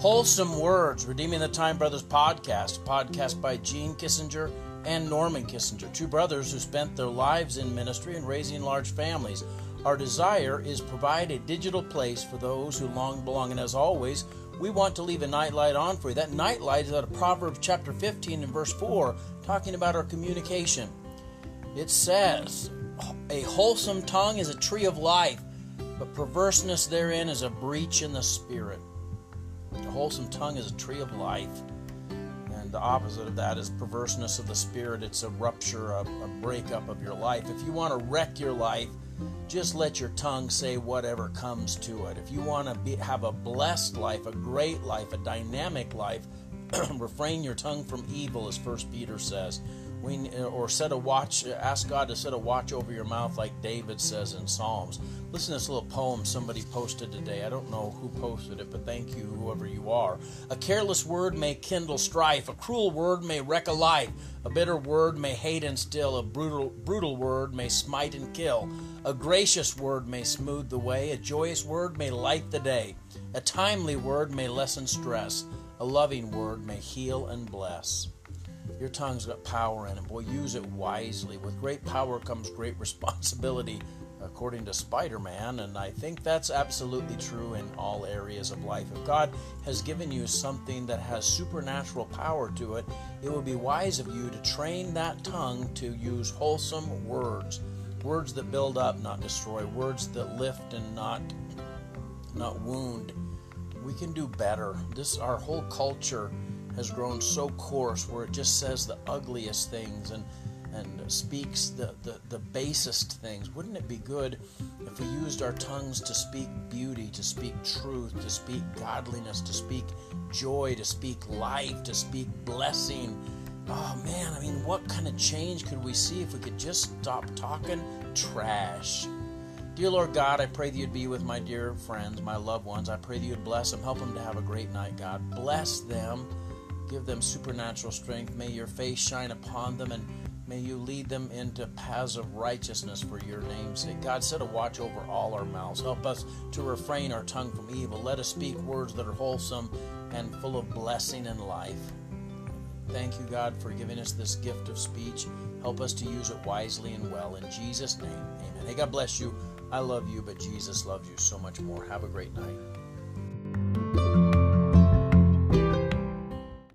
Wholesome Words, Redeeming the Time Brothers podcast, podcast by Gene Kissinger and Norman Kissinger, two brothers who spent their lives in ministry and raising large families. Our desire is provide a digital place for those who long belong, and as always, we want to leave a nightlight on for you. That nightlight is out of Proverbs chapter 15 and verse 4, talking about our communication. It says, A wholesome tongue is a tree of life, but perverseness therein is a breach in the spirit. A wholesome tongue is a tree of life. And the opposite of that is perverseness of the spirit. It's a rupture, a, a breakup of your life. If you want to wreck your life, just let your tongue say whatever comes to it. If you want to be, have a blessed life, a great life, a dynamic life, refrain your tongue from evil, as First Peter says. We, or set a watch, ask God to set a watch over your mouth, like David says in Psalms. Listen to this little poem somebody posted today. I don't know who posted it, but thank you, whoever you are. A careless word may kindle strife, a cruel word may wreck a life, a bitter word may hate and still, a brutal, brutal word may smite and kill, a gracious word may smooth the way, a joyous word may light the day, a timely word may lessen stress, a loving word may heal and bless. Your tongue's got power in it. Boy, use it wisely. With great power comes great responsibility, according to Spider Man, and I think that's absolutely true in all areas of life. If God has given you something that has supernatural power to it, it would be wise of you to train that tongue to use wholesome words. Words that build up, not destroy. Words that lift and not not wound. We can do better. This our whole culture has grown so coarse where it just says the ugliest things and and speaks the, the, the basest things. Wouldn't it be good if we used our tongues to speak beauty, to speak truth, to speak godliness, to speak joy, to speak life, to speak blessing? Oh man, I mean, what kind of change could we see if we could just stop talking trash? Dear Lord God, I pray that you'd be with my dear friends, my loved ones. I pray that you'd bless them, help them to have a great night, God. Bless them Give them supernatural strength. May your face shine upon them and may you lead them into paths of righteousness for your name's sake. God, set a watch over all our mouths. Help us to refrain our tongue from evil. Let us speak words that are wholesome and full of blessing and life. Thank you, God, for giving us this gift of speech. Help us to use it wisely and well. In Jesus' name, amen. Hey, God bless you. I love you, but Jesus loves you so much more. Have a great night.